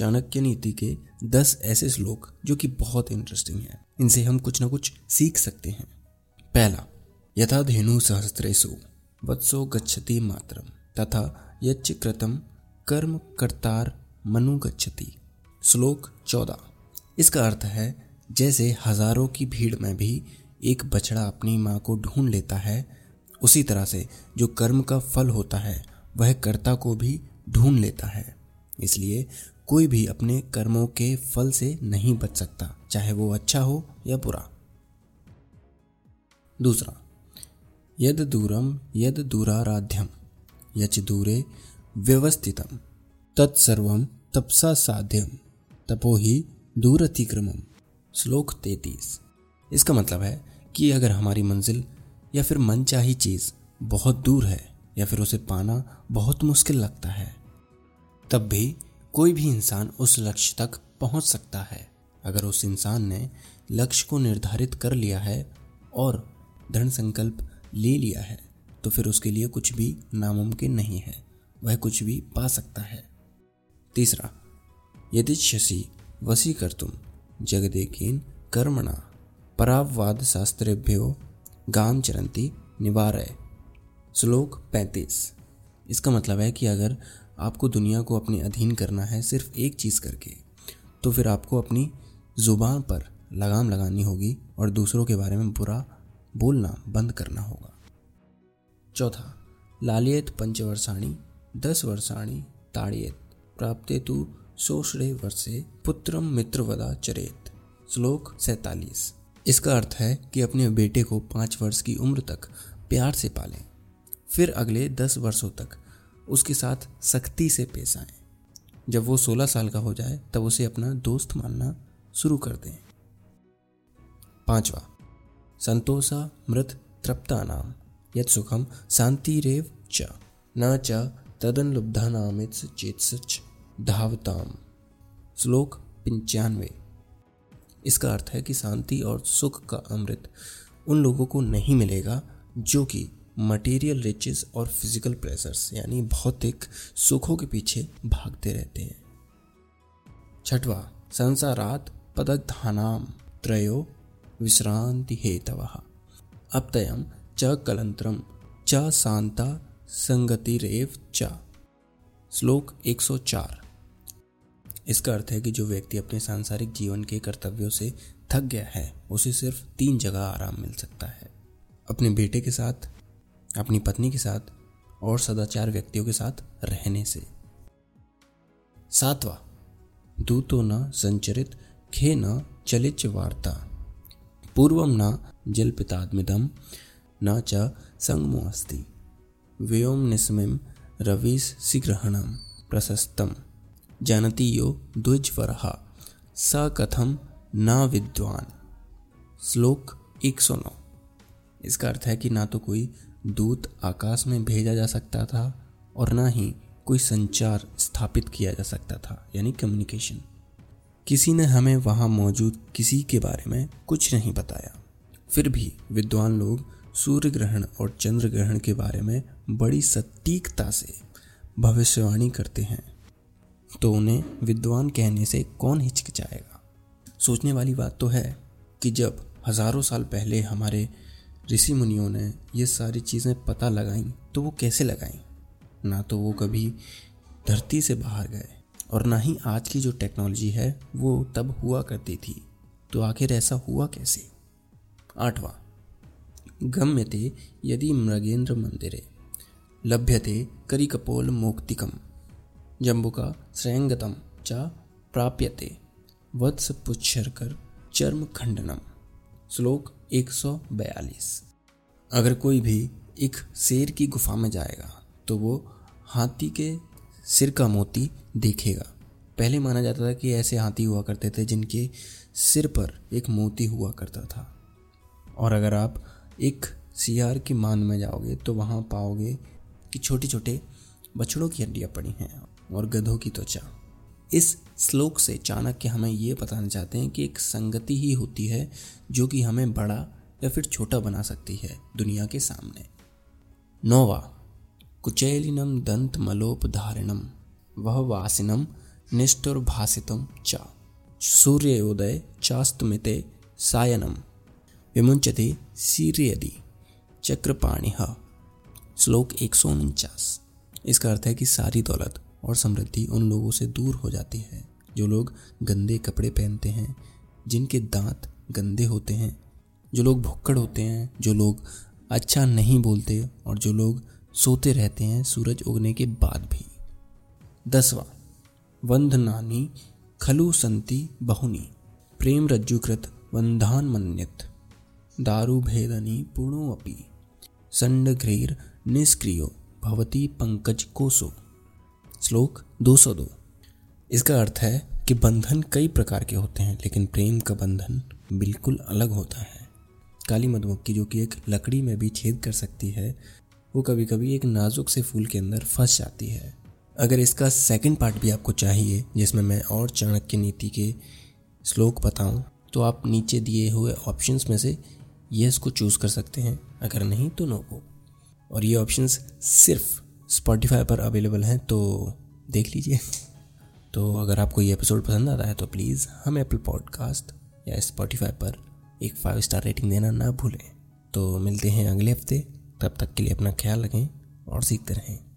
चाणक्य नीति के दस ऐसे श्लोक जो कि बहुत इंटरेस्टिंग है। इनसे हम कुछ ना कुछ सीख सकते हैं। पहला, यथा धेनु सहस्त्रेशु वत्सो गच्छति मातरम, तथा यच्च कृतम कर्म कर्तार मनु गच्छति। श्लोक चौदह। इसका अर्थ है, जैसे हज़ारों की भीड़ में भी एक बछड़ा अपनी माँ को ढूंढ लेता है, उसी तरह से जो कर्म का फल होता है, वह कर्ता को भी ढूंढ लेता है। इसलिए कोई भी अपने कर्मों के फल से नहीं बच सकता, चाहे वो अच्छा हो या बुरा। दूसरा, यद दूरम, यद दूराराध्यम, यच दूरे व्यवस्थितम तत्सर्वम तपसा साध्यम, तपो ही दूर अतिक्रमम श्लोक तैतीस। इसका मतलब है कि अगर हमारी मंजिल या फिर मन चाही चीज़ बहुत दूर है या फिर उसे पाना बहुत मुश्किल लगता है, तब भी कोई भी इंसान उस लक्ष्य तक पहुँच सकता है। अगर उस इंसान ने लक्ष्य को निर्धारित कर लिया है और दृढ़ संकल्प ले लिया है तो फिर उसके लिए कुछ भी नामुमकिन नहीं है। वह कुछ भी पा सकता है। तीसरा यदि शशि वसी कर तुम जगदेकीन कर्मणा पराववाद शास्त्रेभ्यो गाम चरंती निवारय। श्लोक पैंतीस। इसका मतलब है कि अगर आपको दुनिया को अपने अधीन करना है सिर्फ़ एक चीज़ करके। तो फिर आपको अपनी ज़ुबान पर लगाम लगानी होगी और दूसरों के बारे में बुरा बोलना बंद करना होगा। चौथा, लालियत पंचवर्षाणी, दस वर्षाणी, ताड़ियत, प्राप्ते तु सोषणे वर्षे, पुत्रम मित्रवदा चरेत। श्लोक सैतालीस। इसका अर्थ है कि अपने बेटे को पाँच वर्ष की उम्र तक प्यार से पालें। फिर अगले दस वर्षों तक उसके साथ सख्ती से पेश आए। जब वो सोलह साल का हो जाए, तब उसे अपना दोस्त मानना शुरू कर दें। पांचवा, संतोषा मृत तृप्ता नाम। यद सुखम शांति रेव च, न च तदन लुब्धा नाम चेत धावताम। श्लोक पंचानवे। इसका अर्थ है कि शांति और सुख का अमृत उन लोगों को नहीं मिलेगा जो कि मटेरियल रिचेस और फ़िज़िकल प्रेशर्स यानी भौतिक सुखों के पीछे भागते रहते हैं। छठवा, संसारात पदक धानाम त्रयो विश्रांति हेतव। अपतयम च कलंत्रम च शांता संगतिरेव च। श्लोक 104 इसका अर्थ है कि जो व्यक्ति अपने सांसारिक जीवन के कर्तव्यों से थक गया है, उसे सिर्फ़ तीन जगह आराम मिल सकता है। अपने बेटे के साथ अपनी पत्नी के साथ और सदाचार व्यक्तियों के साथ रहने से। सातवा, दूतो न संचरित, खे न चलिच वार्ता। पूर्व न जलपितात्मिदम न च संगमो अस्ति व्योम निस्मिम रविस सिग्रहणम प्रशस्तम। जानती यो द्विजवर, स कथम न विद्वान। श्लोक 109 इसका अर्थ है कि ना तो कोई दूत आकाश में भेजा जा सकता था और ना ही कोई संचार स्थापित किया जा सकता था, यानी कम्युनिकेशन किसी ने हमें वहाँ मौजूद किसी के बारे में कुछ नहीं बताया। फिर भी विद्वान लोग सूर्य ग्रहण और चंद्र ग्रहण के बारे में बड़ी सटीकता से भविष्यवाणी करते हैं। तो उन्हें विद्वान कहने से कौन हिचकिचाएगा? सोचने वाली बात तो है कि जब हज़ारों साल पहले हमारे ऋषि मुनियों ने ये सारी चीज़ें पता लगाई तो वो कैसे लगाई? ना तो वो कभी धरती से बाहर गए, और ना ही आज की जो टेक्नोलॉजी है, वो तब हुआ करती थी। तो आखिर ऐसा हुआ कैसे? आठवां, गम्यते यदि मृगेंद्र मंदिरे, लभ्यते करिकपोल मोक्तिकम, जम्बुका श्रयंगतम च प्राप्यते, वत्स पुच्छरकर चर्म खंडनम श्लोक 142 अगर कोई भी एक शेर की गुफा में जाएगा तो वो हाथी के सिर का मोती देखेगा। पहले माना जाता था कि ऐसे हाथी हुआ करते थे जिनके सिर पर एक मोती हुआ करता था। और अगर आप एक सियार की मान में जाओगे तो वहाँ पाओगे कि छोटे छोटे बछड़ों की हड्डियाँ पड़ी हैं और गधों की त्वचा। इस श्लोक से चाणक्य हमें ये बताना चाहते हैं कि एक संगति ही होती है जो कि हमें बड़ा या फिर छोटा बना सकती है दुनिया के सामने। नोवा, कुचैलिनम दंत मलोपधारिणम, वह वासिनम निष्ठुर्भासितम च। सूर्योदय चास्तमिते सायनम विमुंचते सीरियदि चक्रपाणि श्लोक एक सौ उनचास। इसका अर्थ है कि सारी दौलत और समृद्धि उन लोगों से दूर हो जाती है, जो लोग गंदे कपड़े पहनते हैं, जिनके दांत गंदे होते हैं, जो लोग भुक्कड़ होते हैं, जो लोग अच्छा नहीं बोलते और जो लोग सोते रहते हैं सूरज उगने के बाद भी। दसवा वंदनानी खलु संति बहुनी, प्रेम रज्जुकृत वंधान मन्यत, दारु भेदनी पूर्णो अपी संडघ्रेर निष्क्रियो भवती पंकज कोसो। श्लोक 202 इसका अर्थ है कि बंधन कई प्रकार के होते हैं, लेकिन प्रेम का बंधन बिल्कुल अलग होता है। काली मधुमक्खी, जो कि एक लकड़ी में भी छेद कर सकती है, वो कभी कभी एक नाजुक से फूल के अंदर फंस जाती है। अगर इसका सेकंड पार्ट भी आपको चाहिए, जिसमें मैं और चाणक्य नीति के श्लोक बताऊँ तो आप नीचे दिए हुए ऑप्शंस में से येस को चूज़ कर सकते हैं। अगर नहीं तो नो को। और ये ऑप्शंस सिर्फ़ स्पॉटिफाई पर अवेलेबल हैं तो देख लीजिए। तो अगर आपको ये एपिसोड पसंद आता है तो प्लीज़ हम एप्पल पॉडकास्ट या स्पॉटिफाई पर एक फाइव स्टार रेटिंग देना ना भूलें। तो मिलते हैं अगले हफ़्ते। तब तक के लिए अपना ख्याल रखें और सीखते रहें।